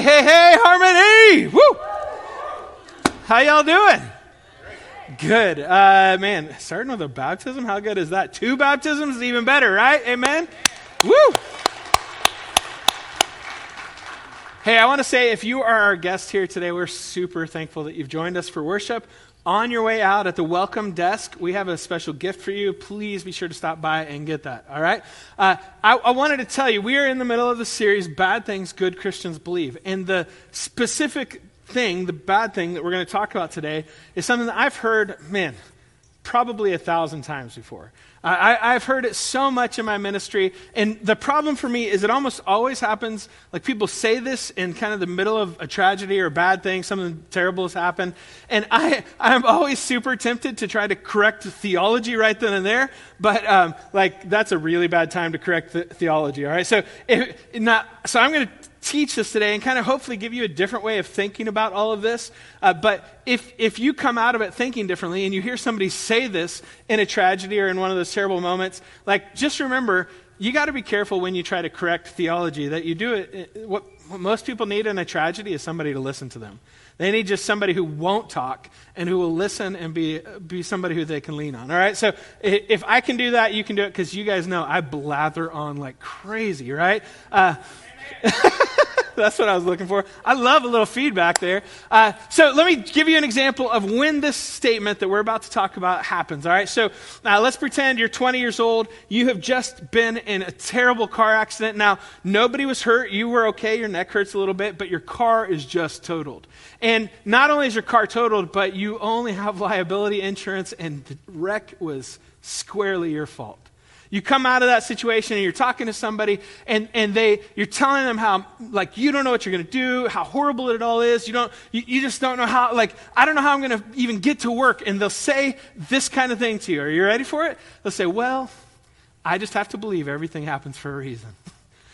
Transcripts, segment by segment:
Hey, hey, hey, Harmony! Woo! How y'all doing? Good. Uh, man, starting with a baptism, how good is that? Two baptisms is even better, right? Amen? Woo! Hey, I want to say if you are our guest here today, we're super thankful that you've joined us for worship. On your way out at the welcome desk, we have a special gift for you. Please be sure to stop by and get that, all right? Uh, I, I wanted to tell you, we are in the middle of the series, Bad Things Good Christians Believe. And the specific thing, the bad thing that we're going to talk about today, is something that I've heard, man, probably a thousand times before. I, have heard it so much in my ministry, and the problem for me is it almost always happens like people say this in kind of the middle of a tragedy or a bad thing, something terrible has happened, and I, I'm always super tempted to try to correct the theology right then and there, but um, like that's a really bad time to correct the theology, all right? So, if, not, so I'm going to teach us today and kind of hopefully give you a different way of thinking about all of this. Uh, but if, if you come out of it thinking differently and you hear somebody say this in a tragedy or in one of those terrible moments, like just remember, you got to be careful when you try to correct theology that you do it. What, what most people need in a tragedy is somebody to listen to them. They need just somebody who won't talk and who will listen and be, be somebody who they can lean on. All right? So if I can do that, you can do it because you guys know I blather on like crazy, right? Uh, That's what I was looking for. I love a little feedback there. Uh, so let me give you an example of when this statement that we're about to talk about happens. All right. So uh, let's pretend you're 20 years old. You have just been in a terrible car accident. Now nobody was hurt. You were okay. Your neck hurts a little bit, but your car is just totaled. And not only is your car totaled, but you only have liability insurance, and the wreck was squarely your fault. You come out of that situation and you're talking to somebody and, and they, you're telling them how, like, you don't know what you're going to do, how horrible it all is. You don't, you, you just don't know how, like, I don't know how I'm going to even get to work. And they'll say this kind of thing to you. Are you ready for it? They'll say, well, I just have to believe everything happens for a reason.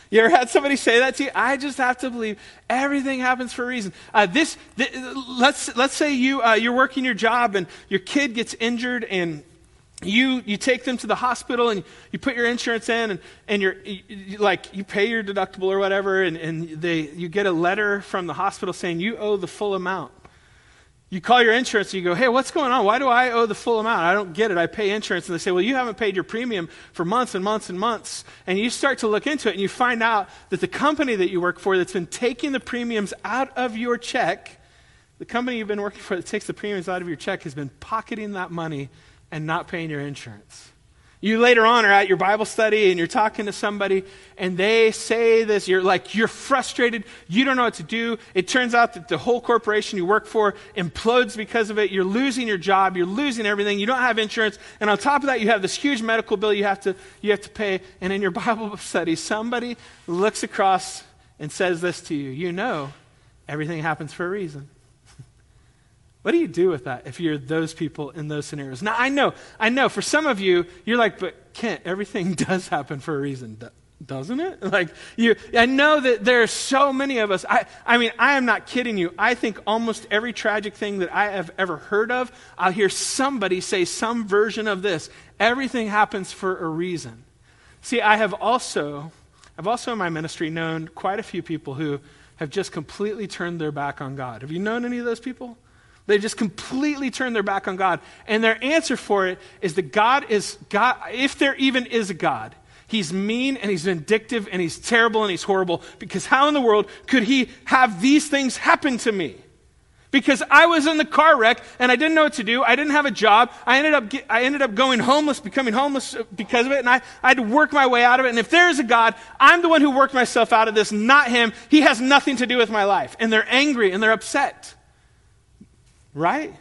You ever had somebody say that to you? I just have to believe everything happens for a reason. Uh, this, th- let's let's say you uh, you're working your job and your kid gets injured and you you take them to the hospital and you put your insurance in and, and you're you, like you pay your deductible or whatever and, and they you get a letter from the hospital saying you owe the full amount. You call your insurance and you go hey what's going on? Why do i owe the full amount? I don't get it. I pay insurance. And they say well you haven't paid your premium for months and months and months. And you start to look into it and you find out that the company that you work for that's been taking the premiums out of your check the company you've been working for that takes the premiums out of your check has been pocketing that money and not paying your insurance. You later on are at your Bible study and you're talking to somebody and they say this, you're like, you're frustrated, you don't know what to do. It turns out that the whole corporation you work for implodes because of it. You're losing your job, you're losing everything, you don't have insurance, and on top of that, you have this huge medical bill you have to, you have to pay. And in your Bible study, somebody looks across and says this to you You know, everything happens for a reason. What do you do with that if you're those people in those scenarios? Now, I know, I know, for some of you, you're like, but Kent, everything does happen for a reason, doesn't it? Like, you, I know that there are so many of us. I, I mean, I am not kidding you. I think almost every tragic thing that I have ever heard of, I'll hear somebody say some version of this. Everything happens for a reason. See, I have also, I've also in my ministry known quite a few people who have just completely turned their back on God. Have you known any of those people? They've just completely turned their back on God. And their answer for it is that God is God, if there even is a God, he's mean and he's vindictive and he's terrible and he's horrible. Because how in the world could he have these things happen to me? Because I was in the car wreck and I didn't know what to do. I didn't have a job. I ended up, I ended up going homeless, becoming homeless because of it. And I, I had to work my way out of it. And if there is a God, I'm the one who worked myself out of this, not him. He has nothing to do with my life. And they're angry and they're upset. Right?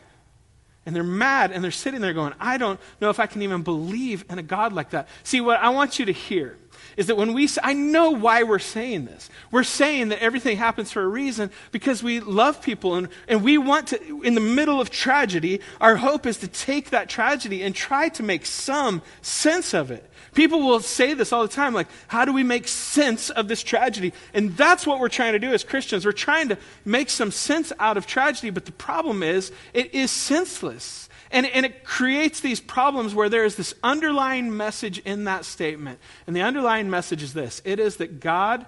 And they're mad and they're sitting there going, I don't know if I can even believe in a God like that. See, what I want you to hear is that when we say, I know why we're saying this. We're saying that everything happens for a reason because we love people and, and we want to, in the middle of tragedy, our hope is to take that tragedy and try to make some sense of it. People will say this all the time like, how do we make sense of this tragedy? And that's what we're trying to do as Christians. We're trying to make some sense out of tragedy, but the problem is, it is senseless. And, and it creates these problems where there is this underlying message in that statement. And the underlying message is this it is that God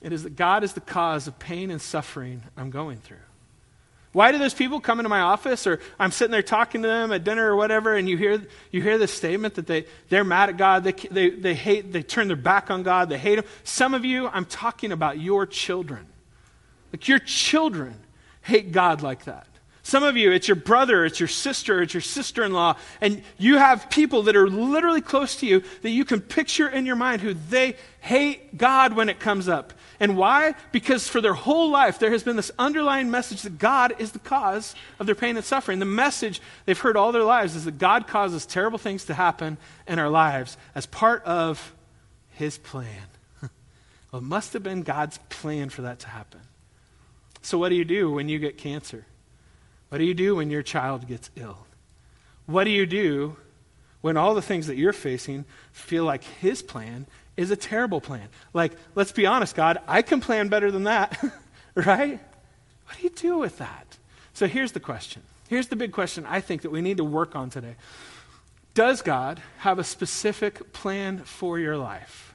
It is that God is the cause of pain and suffering I'm going through. Why do those people come into my office or I'm sitting there talking to them at dinner or whatever and you hear, you hear this statement that they, they're mad at God, they, they, they hate, they turn their back on God, they hate Him? Some of you, I'm talking about your children. Like your children hate God like that. Some of you, it's your brother, it's your sister, it's your sister in law, and you have people that are literally close to you that you can picture in your mind who they hate God when it comes up. And why? Because for their whole life, there has been this underlying message that God is the cause of their pain and suffering. The message they've heard all their lives is that God causes terrible things to happen in our lives as part of His plan. well, it must have been God's plan for that to happen. So, what do you do when you get cancer? What do you do when your child gets ill? What do you do when all the things that you're facing feel like His plan is a terrible plan? Like, let's be honest, God, I can plan better than that, right? What do you do with that? So here's the question. Here's the big question I think that we need to work on today. Does God have a specific plan for your life?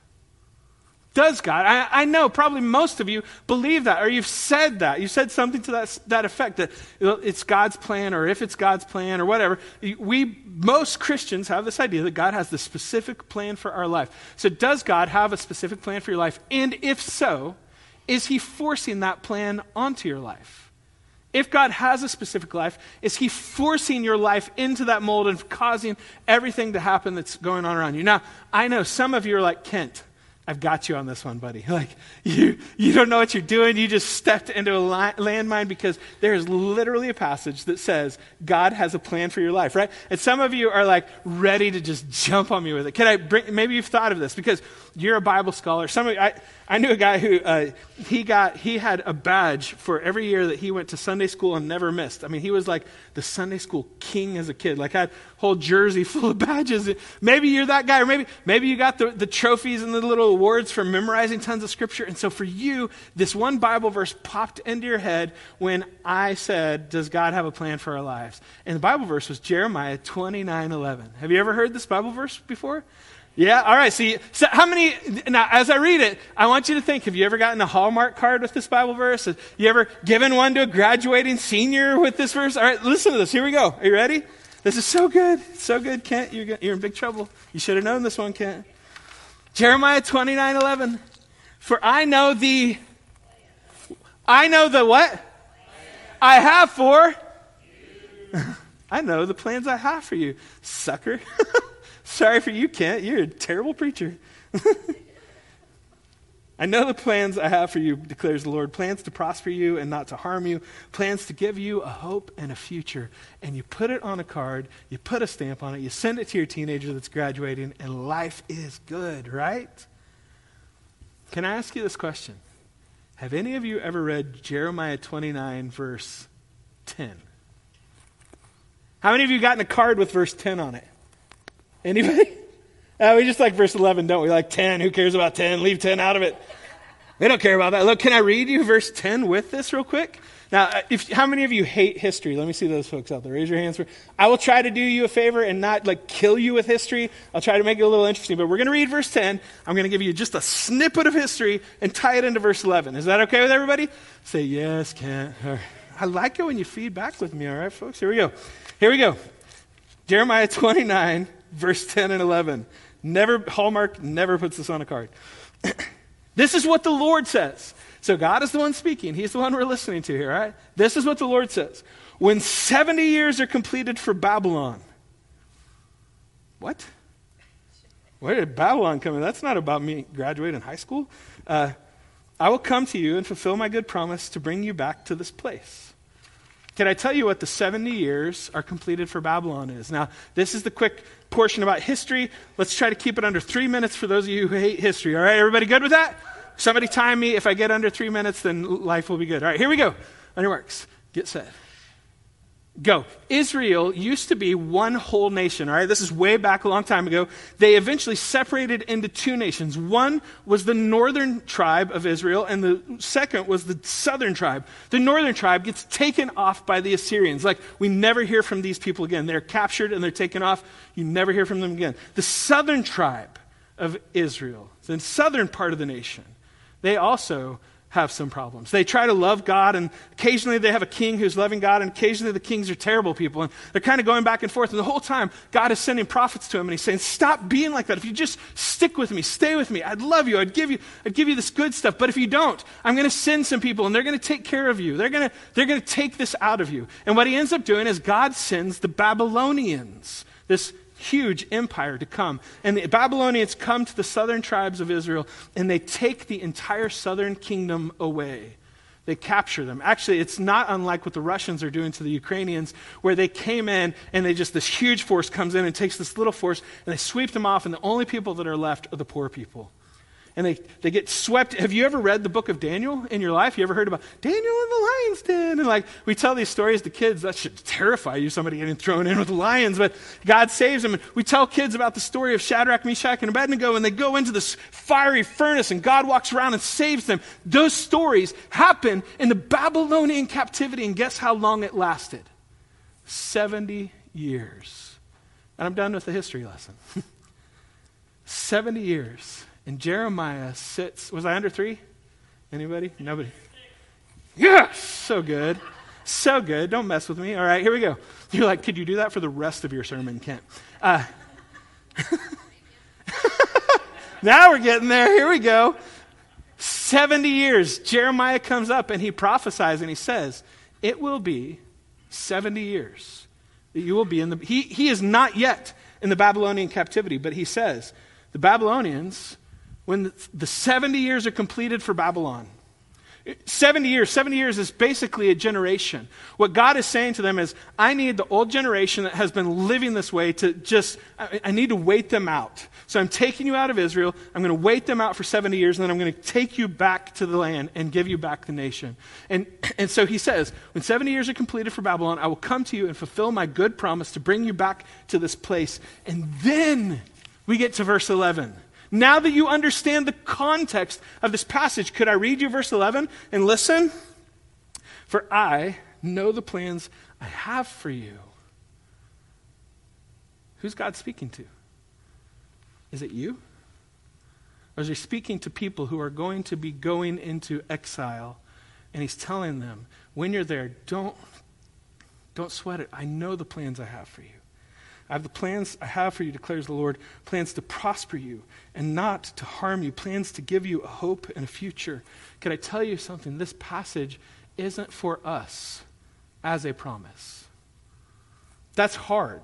Does God? I, I, know probably most of you believe that, or you've said that. You said something to that, that effect that it's God's plan, or if it's God's plan, or whatever. We, most Christians, have this idea that God has the specific plan for our life. So, does God have a specific plan for your life? And if so, is He forcing that plan onto your life? If God has a specific life, is He forcing your life into that mold and causing everything to happen that's going on around you? Now, I know some of you are like, Kent. I've got you on this one, buddy. Like, you, you don't know what you're doing. You just stepped into a landmine because there is literally a passage that says God has a plan for your life, right? And some of you are like ready to just jump on me with it. Can I bring, maybe you've thought of this because you're a Bible scholar. Some of I, I knew a guy who uh, he got he had a badge for every year that he went to Sunday school and never missed. I mean, he was like the Sunday school king as a kid. Like had whole jersey full of badges. Maybe you're that guy, or maybe maybe you got the, the trophies and the little awards for memorizing tons of scripture. And so for you, this one Bible verse popped into your head when I said, "Does God have a plan for our lives?" And the Bible verse was Jeremiah 29:11. Have you ever heard this Bible verse before? Yeah, all right. See, so how many, now as I read it, I want you to think have you ever gotten a Hallmark card with this Bible verse? Have you ever given one to a graduating senior with this verse? All right, listen to this. Here we go. Are you ready? This is so good. so good, Kent. You're, you're in big trouble. You should have known this one, Kent. Jeremiah 29 11. For I know the, I know the what? I have for, I know the plans I have for you, sucker. Sorry for you, Kent. You're a terrible preacher. I know the plans I have for you, declares the Lord plans to prosper you and not to harm you, plans to give you a hope and a future. And you put it on a card, you put a stamp on it, you send it to your teenager that's graduating, and life is good, right? Can I ask you this question? Have any of you ever read Jeremiah 29, verse 10? How many of you gotten a card with verse 10 on it? Anybody? Uh, we just like verse 11, don't we? Like 10. Who cares about 10? Leave 10 out of it. We don't care about that. Look, can I read you verse 10 with this real quick? Now, uh, if, how many of you hate history? Let me see those folks out there. Raise your hands. For, I will try to do you a favor and not like kill you with history. I'll try to make it a little interesting. But we're going to read verse 10. I'm going to give you just a snippet of history and tie it into verse 11. Is that okay with everybody? Say yes, Kent. I like it when you feed back with me. All right, folks. Here we go. Here we go. Jeremiah 29, verse 10 and 11. Never, Hallmark never puts this on a card. this is what the Lord says. So God is the one speaking. He's the one we're listening to here, right? This is what the Lord says. When 70 years are completed for Babylon. What? Where did Babylon come in? That's not about me graduating high school. Uh, I will come to you and fulfill my good promise to bring you back to this place. Can I tell you what the 70 years are completed for Babylon is? Now, this is the quick portion about history. Let's try to keep it under three minutes for those of you who hate history. All right, everybody good with that? Somebody time me. If I get under three minutes, then life will be good. All right, here we go. On your marks. Get set. Go. Israel used to be one whole nation, all right? This is way back a long time ago. They eventually separated into two nations. One was the northern tribe of Israel, and the second was the southern tribe. The northern tribe gets taken off by the Assyrians. Like, we never hear from these people again. They're captured and they're taken off. You never hear from them again. The southern tribe of Israel, the southern part of the nation, they also have some problems. They try to love God, and occasionally they have a king who's loving God, and occasionally the kings are terrible people. And they're kind of going back and forth. And the whole time, God is sending prophets to him, and he's saying, Stop being like that. If you just stick with me, stay with me, I'd love you. I'd give you, I'd give you this good stuff. But if you don't, I'm going to send some people, and they're going to take care of you. They're going to, they're going to take this out of you. And what he ends up doing is God sends the Babylonians, this huge empire to come. And the Babylonians come to the southern tribes of Israel and they take the entire southern kingdom away. They capture them. Actually, it's not unlike what the Russians are doing to the Ukrainians, where they came in and they just, this huge force comes in and takes this little force and they sweep them off, and the only people that are left are the poor people and they, they get swept. Have you ever read the book of Daniel in your life? You ever heard about Daniel in the lion's den? And like we tell these stories to kids, that should terrify you, somebody getting thrown in with lions, but God saves them. And we tell kids about the story of Shadrach, Meshach, and Abednego, and they go into this fiery furnace, and God walks around and saves them. Those stories happen in the Babylonian captivity, and guess how long it lasted? 70 years. And I'm done with the history lesson. 70 years. And Jeremiah sits, was I under three? Anybody? Nobody? Yes! So good. So good. Don't mess with me. All right, here we go. You're like, could you do that for the rest of your sermon, Kent? Uh, now we're getting there. Here we go. 70 years. Jeremiah comes up and he prophesies and he says, It will be 70 years that you will be in the. He, he is not yet in the Babylonian captivity, but he says, The Babylonians when the 70 years are completed for Babylon. 70 years, 70 years is basically a generation. What God is saying to them is, I need the old generation that has been living this way to just, I, I need to wait them out. So I'm taking you out of Israel. I'm going to wait them out for 70 years, and then I'm going to take you back to the land and give you back the nation. And, and so he says, when 70 years are completed for Babylon, I will come to you and fulfill my good promise to bring you back to this place. And then we get to verse 11. Now that you understand the context of this passage, could I read you verse 11 and listen? For I know the plans I have for you. Who's God speaking to? Is it you? Or is he speaking to people who are going to be going into exile? And he's telling them, when you're there, don't, don't sweat it. I know the plans I have for you. I have the plans I have for you, declares the Lord plans to prosper you and not to harm you, plans to give you a hope and a future. Can I tell you something? This passage isn't for us as a promise. That's hard.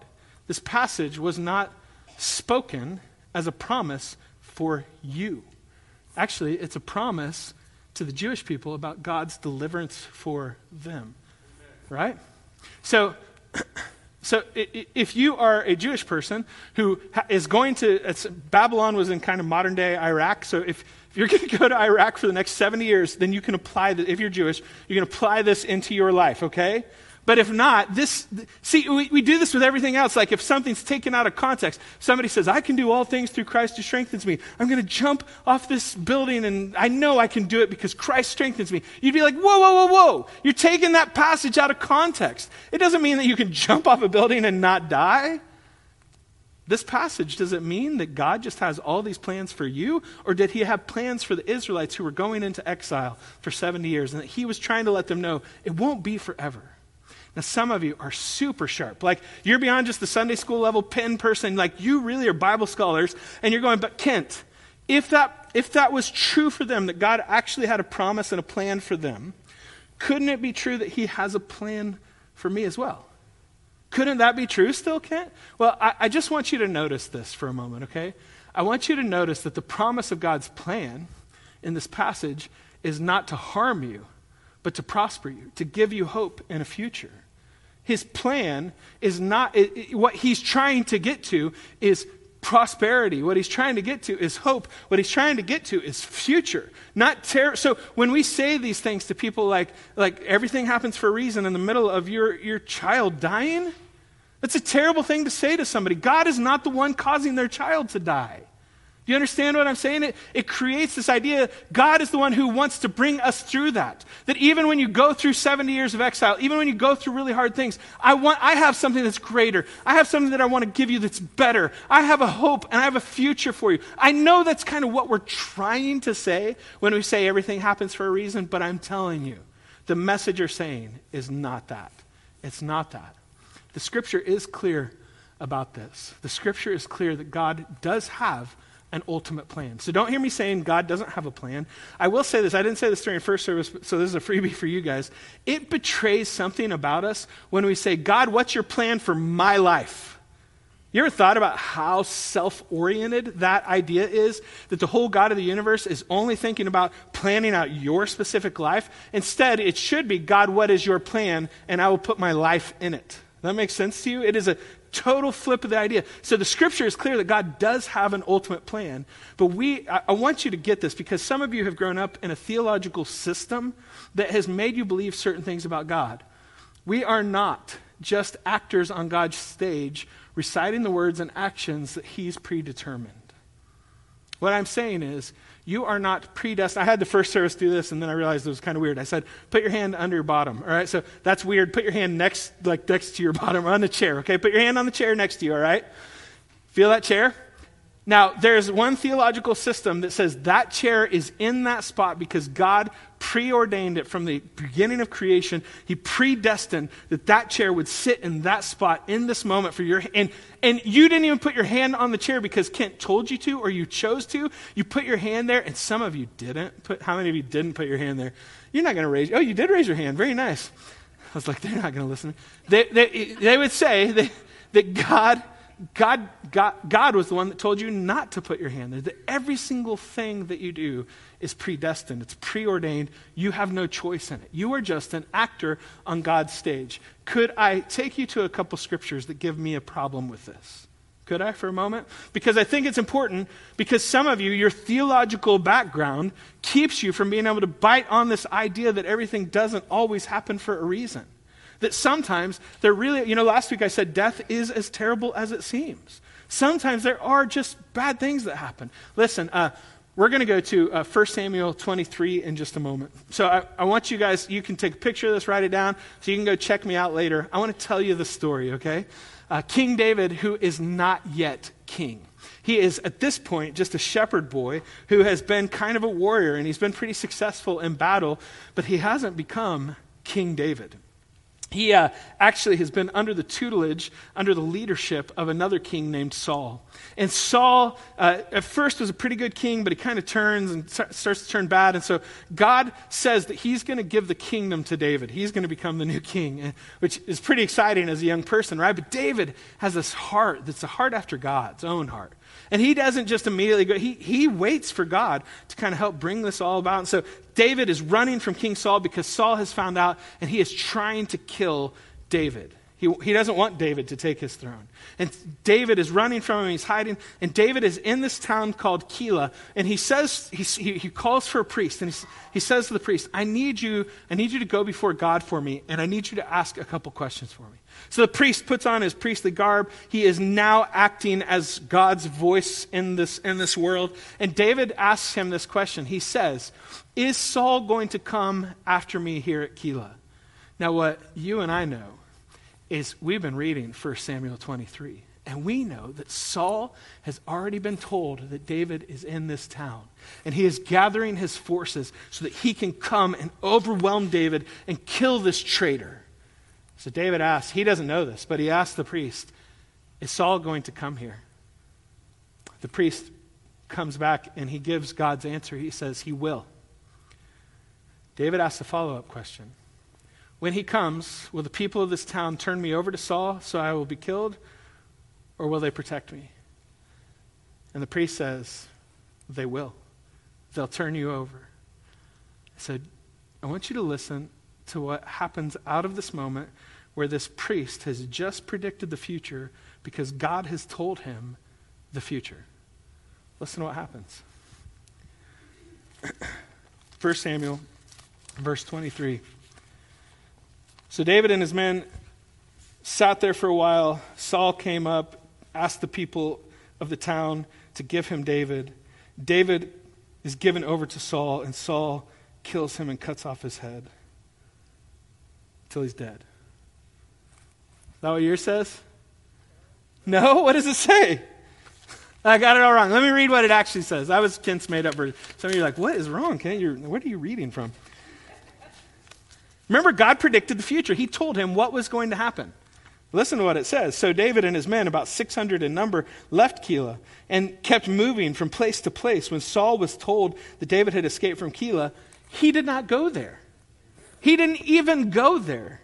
This passage was not spoken as a promise for you. Actually, it's a promise to the Jewish people about God's deliverance for them. Right? So, So if you are a Jewish person who is going to, Babylon was in kind of modern day Iraq. So if, if you're going to go to Iraq for the next 70 years, then you can apply, the, if you're Jewish, you can apply this into your life, okay? But if not, this, see, we, we do this with everything else. Like if something's taken out of context, somebody says, I can do all things through Christ who strengthens me. I'm going to jump off this building and I know I can do it because Christ strengthens me. You'd be like, whoa, whoa, whoa, whoa. You're taking that passage out of context. It doesn't mean that you can jump off a building and not die. This passage, does it mean that God just has all these plans for you? Or did he have plans for the Israelites who were going into exile for 70 years and that he was trying to let them know it won't be forever? Now, some of you are super sharp. Like, you're beyond just the Sunday school level pen person. Like, you really are Bible scholars. And you're going, but Kent, if that, if that was true for them, that God actually had a promise and a plan for them, couldn't it be true that He has a plan for me as well? Couldn't that be true still, Kent? Well, I, I just want you to notice this for a moment, okay? I want you to notice that the promise of God's plan in this passage is not to harm you, but to prosper you, to give you hope and a future. His plan is not, it, it, what he's trying to get to is prosperity. What he's trying to get to is hope. What he's trying to get to is future, not terror. So when we say these things to people like, like everything happens for a reason in the middle of your, your child dying, that's a terrible thing to say to somebody. God is not the one causing their child to die. Do you understand what I'm saying? It, it creates this idea God is the one who wants to bring us through that. That even when you go through 70 years of exile, even when you go through really hard things, I, want, I have something that's greater. I have something that I want to give you that's better. I have a hope and I have a future for you. I know that's kind of what we're trying to say when we say everything happens for a reason, but I'm telling you, the message you're saying is not that. It's not that. The scripture is clear about this. The scripture is clear that God does have an ultimate plan. So don't hear me saying God doesn't have a plan. I will say this. I didn't say this during first service, so this is a freebie for you guys. It betrays something about us when we say, God, what's your plan for my life? You ever thought about how self oriented that idea is? That the whole God of the universe is only thinking about planning out your specific life? Instead, it should be God, what is your plan? And I will put my life in it. That makes sense to you? It is a total flip of the idea. So the scripture is clear that God does have an ultimate plan. But we, I, I, want you to get this because some of you have grown up in a theological system that has made you believe certain things about God. We are not just actors on God's stage reciting the words and actions that He's predetermined. What I'm saying is, you are not predestined. I had the first service do this, and then I realized it was kind of weird. I said, put your hand under your bottom. All right, so that's weird. Put your hand next, like next to your bottom, on the chair. Okay, put your hand on the chair next to you. All right, feel that chair? Now, there's one theological system that says that chair is in that spot because God preordained it from the beginning of creation. He predestined that that chair would sit in that spot in this moment for your and and you didn't even put your hand on the chair because Kent told you to or you chose to. You put your hand there and some of you didn't. Put how many of you didn't put your hand there? You're not going to raise. Oh, you did raise your hand. Very nice. I was like, they're not going to listen. They, they, they would say that, that God God, God, God was the one that told you not to put your hand there. That every single thing that you do is predestined, it's preordained. You have no choice in it. You are just an actor on God's stage. Could I take you to a couple scriptures that give me a problem with this? Could I for a moment? Because I think it's important because some of you, your theological background keeps you from being able to bite on this idea that everything doesn't always happen for a reason. That sometimes they're really, you know, last week I said death is as terrible as it seems. Sometimes there are just bad things that happen. Listen, uh, we're going to go to uh, 1 Samuel 23 in just a moment. So I, I, want you guys, you can take a picture of this, write it down, so you can go check me out later. I want to tell you the story, okay? Uh, king David, who is not yet king. He is, at this point, just a shepherd boy who has been kind of a warrior and he's been pretty successful in battle, but he hasn't become King David he uh, actually has been under the tutelage, under the leadership of another king named Saul. And Saul, uh, at first, was a pretty good king, but he kind of turns and starts to turn bad. And so God says that he's going to give the kingdom to David. He's going to become the new king, eh, which is pretty exciting as a young person, right? But David has this heart that's a heart after God's own heart. And he doesn't just immediately go, he, he waits for God to kind of help bring this all about. And so David is running from King Saul because Saul has found out and he is trying to kill David. He, he doesn't want David to take his throne. And David is running from him, he's hiding. And David is in this town called Keilah. And he says, he, he, calls for a priest. And he, he says to the priest, I need you, I need you to go before God for me. And I need you to ask a couple questions for me. So the priest puts on his priestly garb. He is now acting as God's voice in this, in this world. And David asks him this question. He says, Is Saul going to come after me here at Keilah? Now, what you and I know is we've been reading 1 Samuel 23. And we know that Saul has already been told that David is in this town. And he is gathering his forces so that he can come and overwhelm David and kill this traitor. So David asks, he doesn't know this, but he asks the priest, Is Saul going to come here? The priest comes back and he gives God's answer. He says, He will. David asks a follow up question when he comes, will the people of this town turn me over to Saul so I will be killed, or will they protect me? And the priest says, They will. They'll turn you over. I said, I want you to listen to what happens out of this moment where this priest has just predicted the future because God has told him the future. Listen to what happens. 1 Samuel, verse 23. So David and his men sat there for a while. Saul came up, asked the people of the town to give him David. David is given over to Saul, and Saul kills him and cuts off his head until he's dead. Is that what yours says? No? What does it say? I got it all wrong. Let me read what it actually says. That was Kent's made up version. Some of you are like, what is wrong, Kent? You're, what are you reading from? Remember, God predicted the future. He told him what was going to happen. Listen to what it says. So David and his men, about 600 in number, left Keilah and kept moving from place to place. When Saul was told that David had escaped from Keilah, he did not go there. He didn't even go there.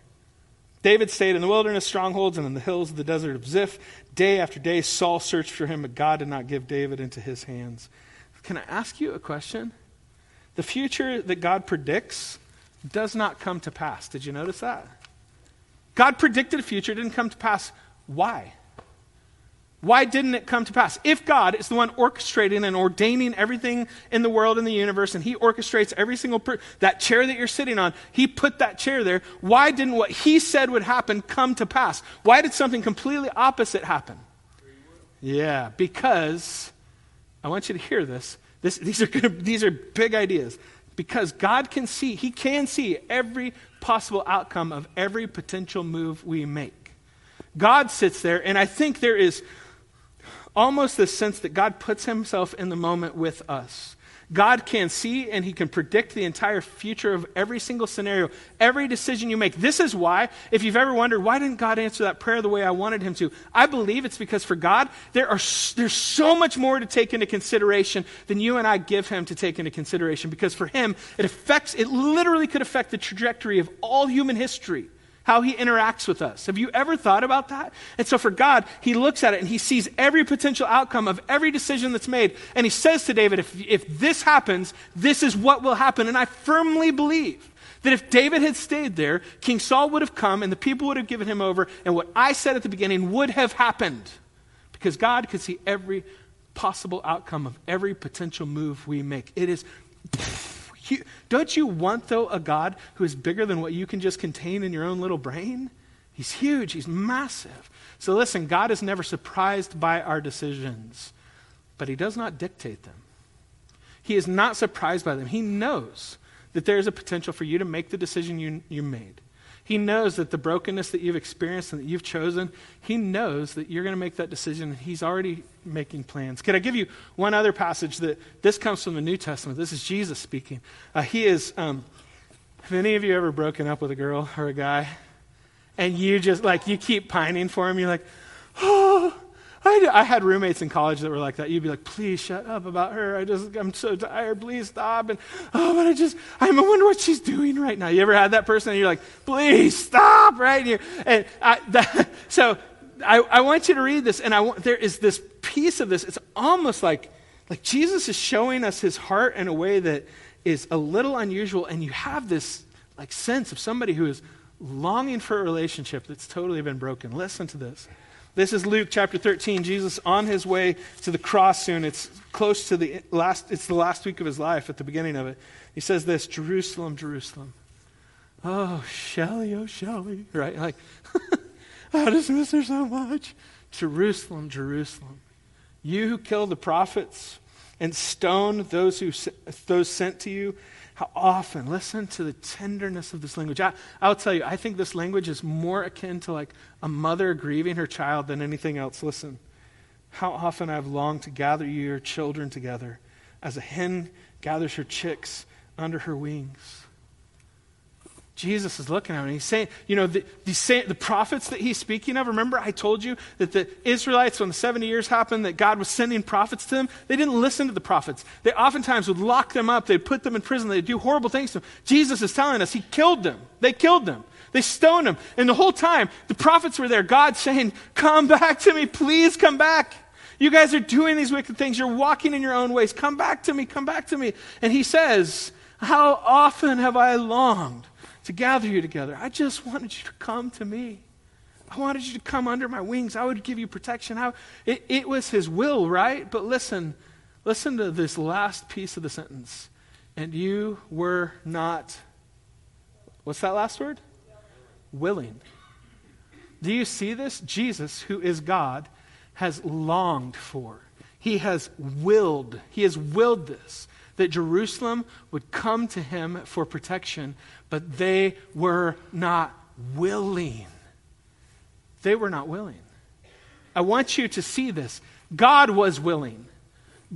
David stayed in the wilderness strongholds and in the hills of the desert of Ziph. Day after day, Saul searched for him, but God did not give David into his hands. Can I ask you a question? The future that God predicts does not come to pass. Did you notice that? God predicted a future, didn't come to pass. Why? Why didn't it come to pass? If God is the one orchestrating and ordaining everything in the world and the universe, and He orchestrates every single per- that chair that you're sitting on, He put that chair there. Why didn't what He said would happen come to pass? Why did something completely opposite happen? Yeah, because I want you to hear this. this these are these are big ideas because God can see, He can see every possible outcome of every potential move we make. God sits there, and I think there is almost this sense that God puts Himself in the moment with us. God can see and he can predict the entire future of every single scenario, every decision you make. This is why, if you've ever wondered, why didn't God answer that prayer the way I wanted him to? I believe it's because for God, there are, there's so much more to take into consideration than you and I give him to take into consideration. Because for him, it affects, it literally could affect the trajectory of all human history how he interacts with us. Have you ever thought about that? And so for God, he looks at it and he sees every potential outcome of every decision that's made. And he says to David, if, if this happens, this is what will happen. And I firmly believe that if David had stayed there, King Saul would have come and the people would have given him over. And what I said at the beginning would have happened because God could see every possible outcome of every potential move we make. It is. Don't you want, though, a God who is bigger than what you can just contain in your own little brain? He's huge, he's massive. So listen, God is never surprised by our decisions, but he does not dictate them. He is not surprised by them. He knows that there is a potential for you to make the decision you, you made. He knows that the brokenness that you've experienced and that you've chosen, He knows that you're going to make that decision. He's already making plans. Can I give you one other passage that this comes from the New Testament? This is Jesus speaking. Uh, he is, um, have any of you ever broken up with a girl or a guy? And you just, like, you keep pining for him. You're like, oh, I, I, had roommates in college that were like that. You'd be like, please shut up about her. I just, I'm so tired. Please stop. And, oh, but I just, I wonder what she's doing right now. You ever had that person and you're like, please stop right here. And I, that, so I, I want you to read this. And I want, there is this piece of this. It's almost like, like Jesus is showing us his heart in a way that is a little unusual. And you have this like sense of somebody who is longing for a relationship that's totally been broken. Listen to this. This is Luke chapter 13. Jesus on his way to the cross soon. It's close to the last, it's the last week of his life at the beginning of it. He says this Jerusalem, Jerusalem. Oh, Shelly, oh, Shelly. Right? Like, I just miss her so much. Jerusalem, Jerusalem. You who kill the prophets and stone those, who, those sent to you. How often, listen to the tenderness of this language. I, I'll tell you, I think this language is more akin to like a mother grieving her child than anything else. Listen, how often I've longed to gather your children together as a hen gathers her chicks under her wings. Jesus is looking at him and he's saying, you know, the, the, the, prophets that he's speaking of, remember I told you that the Israelites, when the 70 years happened, that God was sending prophets to them? They didn't listen to the prophets. They oftentimes would lock them up, they'd put them in prison, they'd do horrible things to them. Jesus is telling us he killed them. They killed them. They stoned them. And the whole time, the prophets were there, God saying, Come back to me, please come back. You guys are doing these wicked things. You're walking in your own ways. Come back to me, come back to me. And he says, How often have I longed? To gather you together. I just wanted you to come to me. I wanted you to come under my wings. I would give you protection. I, it, it was his will, right? But listen, listen to this last piece of the sentence. And you were not, what's that last word? Willing. Do you see this? Jesus, who is God, has longed for. He has willed, he has willed this, that Jerusalem would come to him for protection, but they were not willing. They were not willing. I want you to see this. God was willing.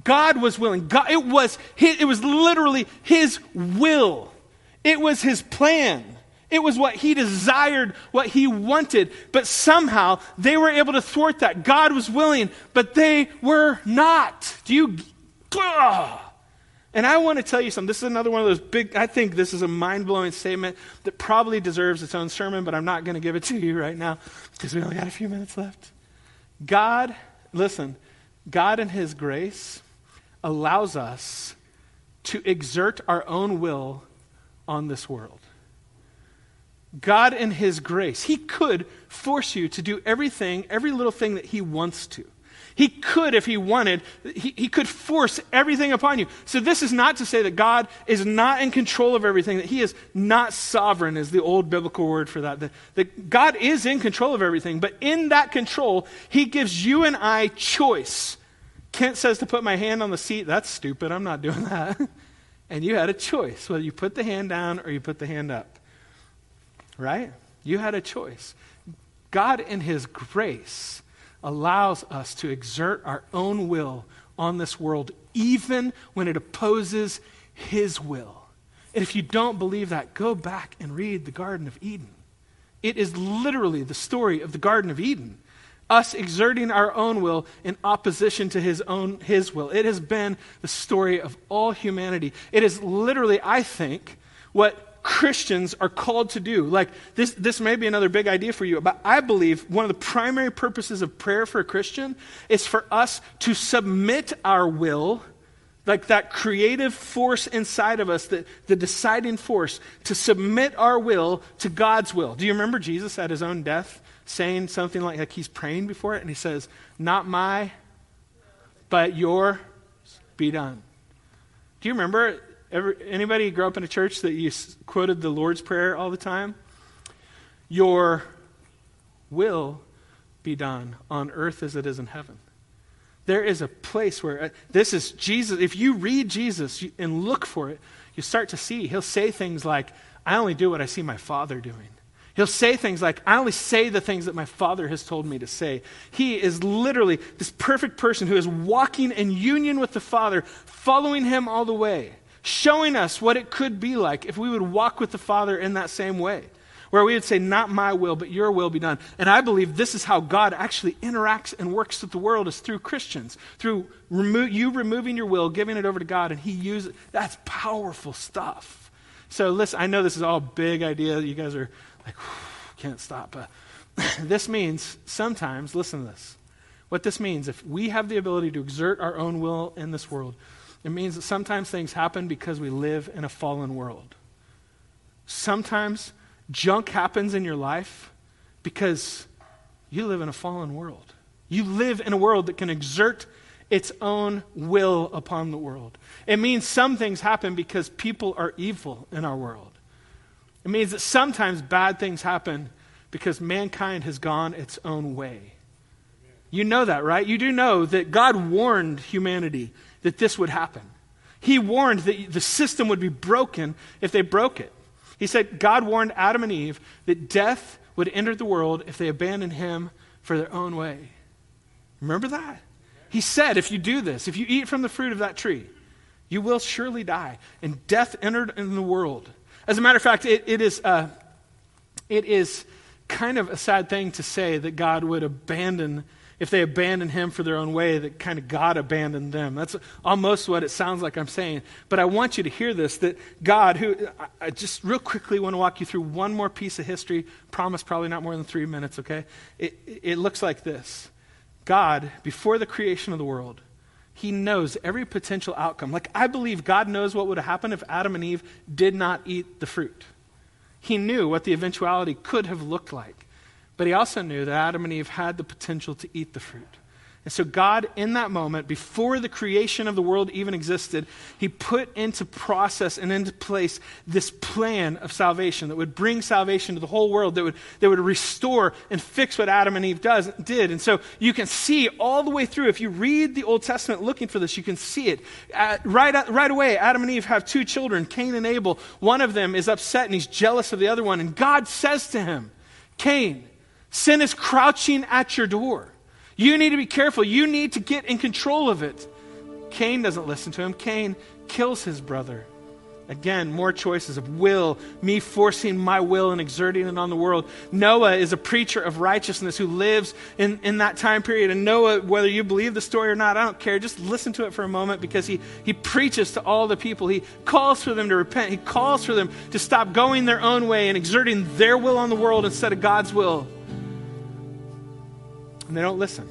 God was willing. God, it, was, it was literally His will, it was His plan. It was what he desired, what he wanted. But somehow they were able to thwart that. God was willing, but they were not. Do you. Ugh. And I want to tell you something. This is another one of those big, I think this is a mind blowing statement that probably deserves its own sermon, but I'm not going to give it to you right now because we only got a few minutes left. God, listen, God in His grace allows us to exert our own will on this world. God, in His grace, He could force you to do everything, every little thing that He wants to. He could, if he wanted, he, he could force everything upon you. So, this is not to say that God is not in control of everything, that he is not sovereign, is the old biblical word for that. That, that God is in control of everything, but in that control, he gives you and I choice. Kent says to put my hand on the seat. That's stupid. I'm not doing that. and you had a choice whether you put the hand down or you put the hand up right? You had a choice. God, in His grace, allows us to exert our own will on this world, even when it opposes His will. And if you don't believe that, go back and read the Garden of Eden. It is literally the story of the Garden of Eden. Us exerting our own will in opposition to his own his will. It has been the story of all humanity. It is literally, I think, what Christians are called to do. Like, this, this may be another big idea for you, but I believe one of the primary purposes of prayer for a Christian is for us to submit our will, like that creative force inside of us, the, the deciding force, to submit our will to God's will. Do you remember Jesus at his own death saying something like, like he's praying before it, and he says, Not my, but your be done. Do you remember Ever, anybody grow up in a church that you quoted the Lord's Prayer all the time? Your will be done on earth as it is in heaven. There is a place where uh, this is Jesus. If you read Jesus and look for it, you start to see. He'll say things like, I only do what I see my Father doing. He'll say things like, I only say the things that my Father has told me to say. He is literally this perfect person who is walking in union with the Father, following him all the way showing us what it could be like if we would walk with the Father in that same way, where we would say, Not my will, but your will be done. And I believe this is how God actually interacts and works with the world is through Christians, through remo- you removing your will, giving it over to God, and He uses that's powerful stuff. So listen, I know this is all big idea. You guys are like, Kent, stop. But this means sometimes, listen to this. What this means, if we have the ability to exert our own will in this world, it means that sometimes things happen because we live in a fallen world. Sometimes junk happens in your life because you live in a fallen world. You live in a world that can exert its own will upon the world. It means some things happen because people are evil in our world. It means that sometimes bad things happen because mankind has gone its own way. You know that, right? You do know that God warned humanity that this would happen. He warned that the system would be broken if they broke it. He said, God warned Adam and Eve that death would enter the world if they abandoned him for their own way. Remember that? He said, if you do this, if you eat from the fruit of that tree, you will surely die. And death entered in the world. As a matter of fact, it, it, is, uh, it is kind of a sad thing to say that God would abandon if they abandon him for their own way, that kind of God abandoned them. That's almost what it sounds like I'm saying. But I want you to hear this that God, who I just real quickly want to walk you through one more piece of history. Promise probably not more than three minutes, okay? It, it looks like this God, before the creation of the world, he knows every potential outcome. Like, I believe God knows what would have happened if Adam and Eve did not eat the fruit. He knew what the eventuality could have looked like. But he also knew that Adam and Eve had the potential to eat the fruit. And so, God, in that moment, before the creation of the world even existed, He put into process and into place this plan of salvation that would bring salvation to the whole world, that would, that would restore and fix what Adam and Eve does, did. And so, you can see all the way through, if you read the Old Testament looking for this, you can see it. At, right, right away, Adam and Eve have two children, Cain and Abel. One of them is upset and he's jealous of the other one. And God says to him, Cain, sin is crouching at your door. You need to be careful. You need to get in control of it. Cain doesn't listen to him. Cain kills his brother. Again, more choices of will, me forcing my will and exerting it on the world. Noah is a preacher of righteousness who lives in, in that time period. And Noah, whether you believe the story or not, I don't care. Just listen to it for a moment because he, he preaches to all the people. He calls for them to repent. He calls for them to stop going their own way and exerting their will on the world instead of God's will and they don't listen.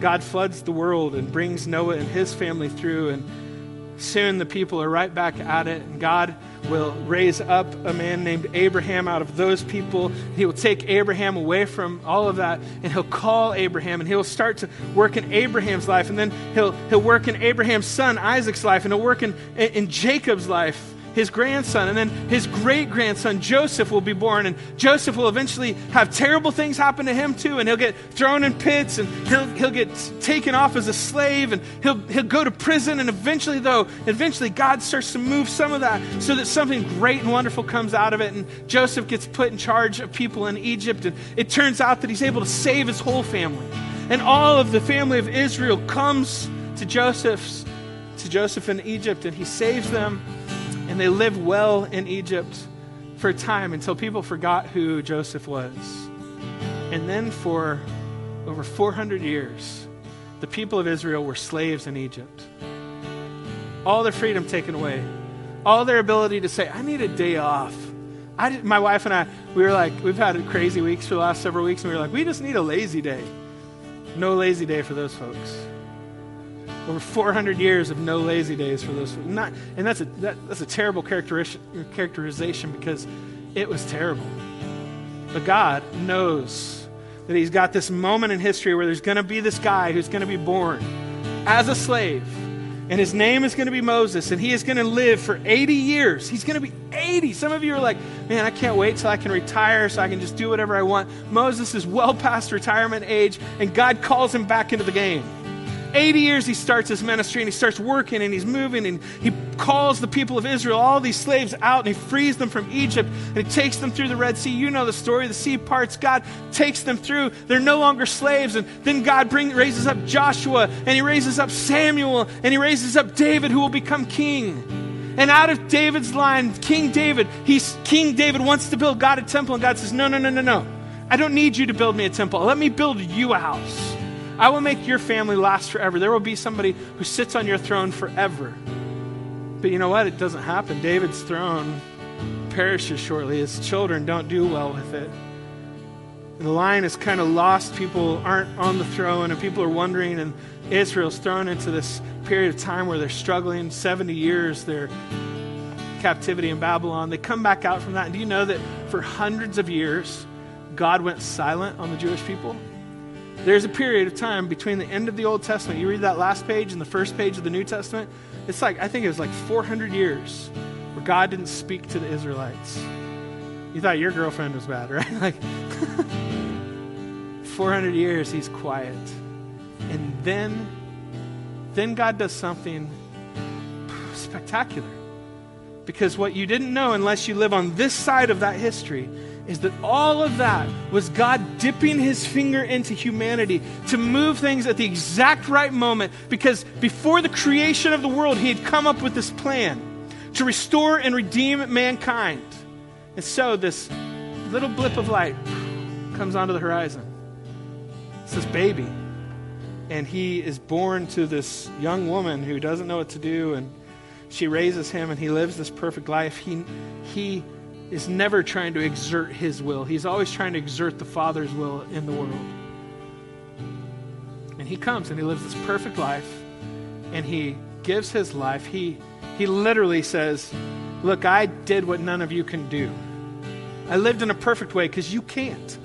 God floods the world and brings Noah and his family through, and soon the people are right back at it. And God will raise up a man named Abraham out of those people. He will take Abraham away from all of that, and he'll call Abraham, and he'll start to work in Abraham's life, and then he'll, he'll work in Abraham's son Isaac's life, and he'll work in, in Jacob's life his grandson, and then his great grandson, Joseph, will be born. And Joseph will eventually have terrible things happen to him, too. And he'll get thrown in pits, and he'll, he'll get taken off as a slave, and he'll, he'll go to prison. And eventually, though, eventually God starts to move some of that so that something great and wonderful comes out of it. And Joseph gets put in charge of people in Egypt. And it turns out that he's able to save his whole family. And all of the family of Israel comes to Joseph's to Joseph in Egypt, and he saves them and they lived well in Egypt for a time until people forgot who Joseph was. And then for over 400 years, the people of Israel were slaves in Egypt. All their freedom taken away, all their ability to say, I need a day off. I did, my wife and I, we were like, we've had crazy weeks for the last several weeks, and we were like, we just need a lazy day. No lazy day for those folks. Over 400 years of no lazy days for those. Not, and that's a, that, that's a terrible characterization because it was terrible. But God knows that He's got this moment in history where there's going to be this guy who's going to be born as a slave. And his name is going to be Moses, and he is going to live for 80 years. He's going to be 80. Some of you are like, man, I can't wait till I can retire so I can just do whatever I want. Moses is well past retirement age, and God calls him back into the game. 80 years he starts his ministry and he starts working and he's moving and he calls the people of Israel, all these slaves out, and he frees them from Egypt and he takes them through the Red Sea. You know the story. The sea parts, God takes them through. They're no longer slaves. And then God bring, raises up Joshua and he raises up Samuel and he raises up David who will become king. And out of David's line, King David, he's King David wants to build God a temple, and God says, No, no, no, no, no. I don't need you to build me a temple. Let me build you a house. I will make your family last forever. There will be somebody who sits on your throne forever. But you know what? It doesn't happen. David's throne perishes shortly. His children don't do well with it. And the line is kind of lost. People aren't on the throne, and people are wondering. And Israel's thrown into this period of time where they're struggling 70 years. They're captivity in Babylon. They come back out from that. And do you know that for hundreds of years, God went silent on the Jewish people? There's a period of time between the end of the Old Testament. You read that last page and the first page of the New Testament. It's like, I think it was like 400 years where God didn't speak to the Israelites. You thought your girlfriend was bad, right? Like, 400 years, he's quiet. And then, then God does something spectacular. Because what you didn't know unless you live on this side of that history is that all of that was God dipping his finger into humanity to move things at the exact right moment because before the creation of the world, he had come up with this plan to restore and redeem mankind. And so this little blip of light comes onto the horizon. It's this baby. And he is born to this young woman who doesn't know what to do, and she raises him, and he lives this perfect life. He, he is never trying to exert his will. He's always trying to exert the Father's will in the world. And he comes and he lives this perfect life and he gives his life. He, he literally says, Look, I did what none of you can do. I lived in a perfect way because you can't.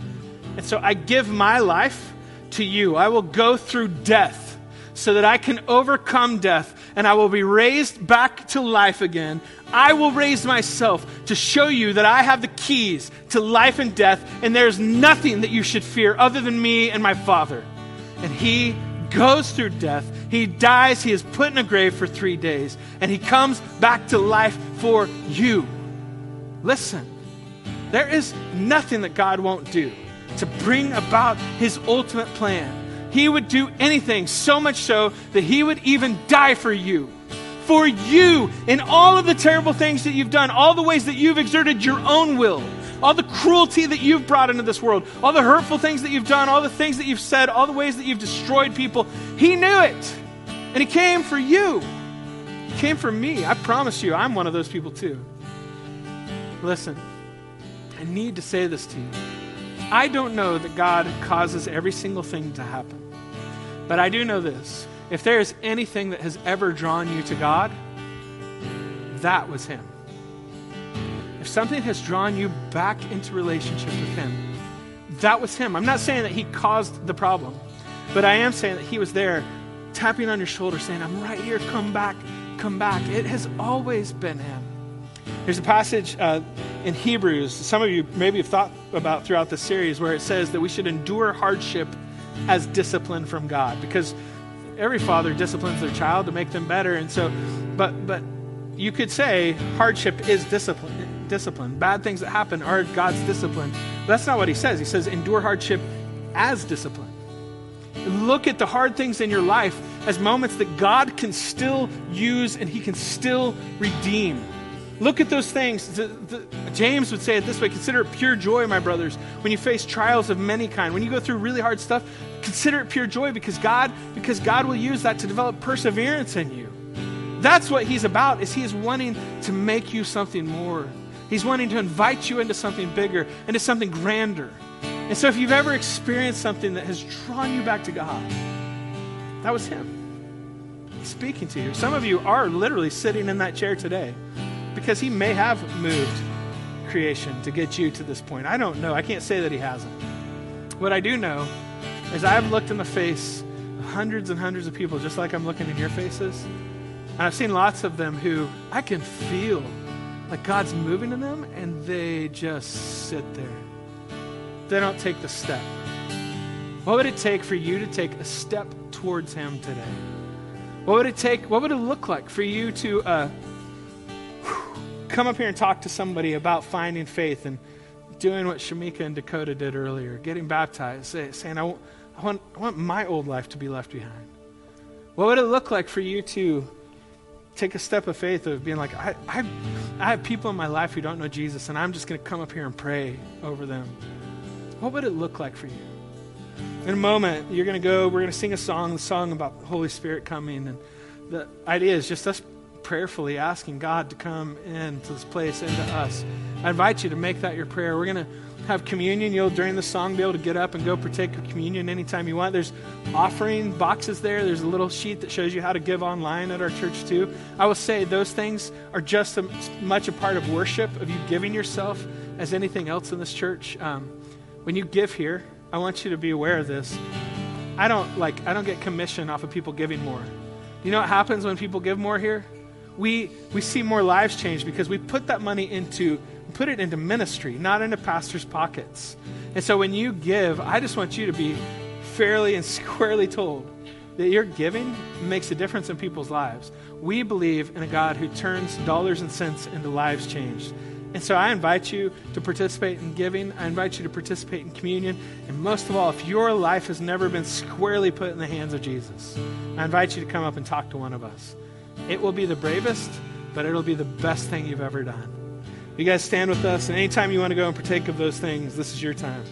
And so I give my life to you. I will go through death so that I can overcome death and I will be raised back to life again. I will raise myself to show you that I have the keys to life and death, and there's nothing that you should fear other than me and my Father. And he goes through death. He dies. He is put in a grave for three days, and he comes back to life for you. Listen, there is nothing that God won't do to bring about his ultimate plan. He would do anything, so much so that he would even die for you. For you, in all of the terrible things that you've done, all the ways that you've exerted your own will, all the cruelty that you've brought into this world, all the hurtful things that you've done, all the things that you've said, all the ways that you've destroyed people, he knew it. And he came for you. He came for me. I promise you, I'm one of those people too. Listen, I need to say this to you. I don't know that God causes every single thing to happen. But I do know this if there is anything that has ever drawn you to God, that was Him. If something has drawn you back into relationship with Him, that was Him. I'm not saying that He caused the problem, but I am saying that He was there tapping on your shoulder, saying, I'm right here, come back, come back. It has always been Him. There's a passage uh, in Hebrews, some of you maybe have thought about throughout the series, where it says that we should endure hardship as discipline from God because every father disciplines their child to make them better and so but but you could say hardship is discipline discipline. Bad things that happen are God's discipline. But that's not what he says. He says endure hardship as discipline. Look at the hard things in your life as moments that God can still use and he can still redeem Look at those things. The, the, James would say it this way Consider it pure joy, my brothers, when you face trials of many kind. When you go through really hard stuff, consider it pure joy because God, because God will use that to develop perseverance in you. That's what he's about, is he is wanting to make you something more. He's wanting to invite you into something bigger, into something grander. And so if you've ever experienced something that has drawn you back to God, that was him. Speaking to you. Some of you are literally sitting in that chair today because he may have moved creation to get you to this point. I don't know. I can't say that he hasn't. What I do know is I've looked in the face of hundreds and hundreds of people just like I'm looking in your faces. And I've seen lots of them who I can feel like God's moving in them and they just sit there. They don't take the step. What would it take for you to take a step towards Him today? What would it take? What would it look like for you to uh, come up here and talk to somebody about finding faith and doing what Shamika and Dakota did earlier, getting baptized, saying, I, I, want, I want my old life to be left behind. What would it look like for you to take a step of faith of being like, I, I, I have people in my life who don't know Jesus, and I'm just going to come up here and pray over them? What would it look like for you? In a moment, you're going to go, we're going to sing a song, the song about the Holy Spirit coming. And the idea is just us prayerfully asking God to come into this place, into us. I invite you to make that your prayer. We're going to have communion. You'll, during the song, be able to get up and go partake of communion anytime you want. There's offering boxes there. There's a little sheet that shows you how to give online at our church, too. I will say those things are just as much a part of worship, of you giving yourself, as anything else in this church. Um, when you give here, I want you to be aware of this. I don't like I don't get commission off of people giving more. You know what happens when people give more here? We, we see more lives change because we put that money into put it into ministry, not into pastors' pockets. And so when you give, I just want you to be fairly and squarely told that your giving makes a difference in people's lives. We believe in a God who turns dollars and cents into lives changed. And so I invite you to participate in giving. I invite you to participate in communion. And most of all, if your life has never been squarely put in the hands of Jesus, I invite you to come up and talk to one of us. It will be the bravest, but it'll be the best thing you've ever done. You guys stand with us, and anytime you want to go and partake of those things, this is your time.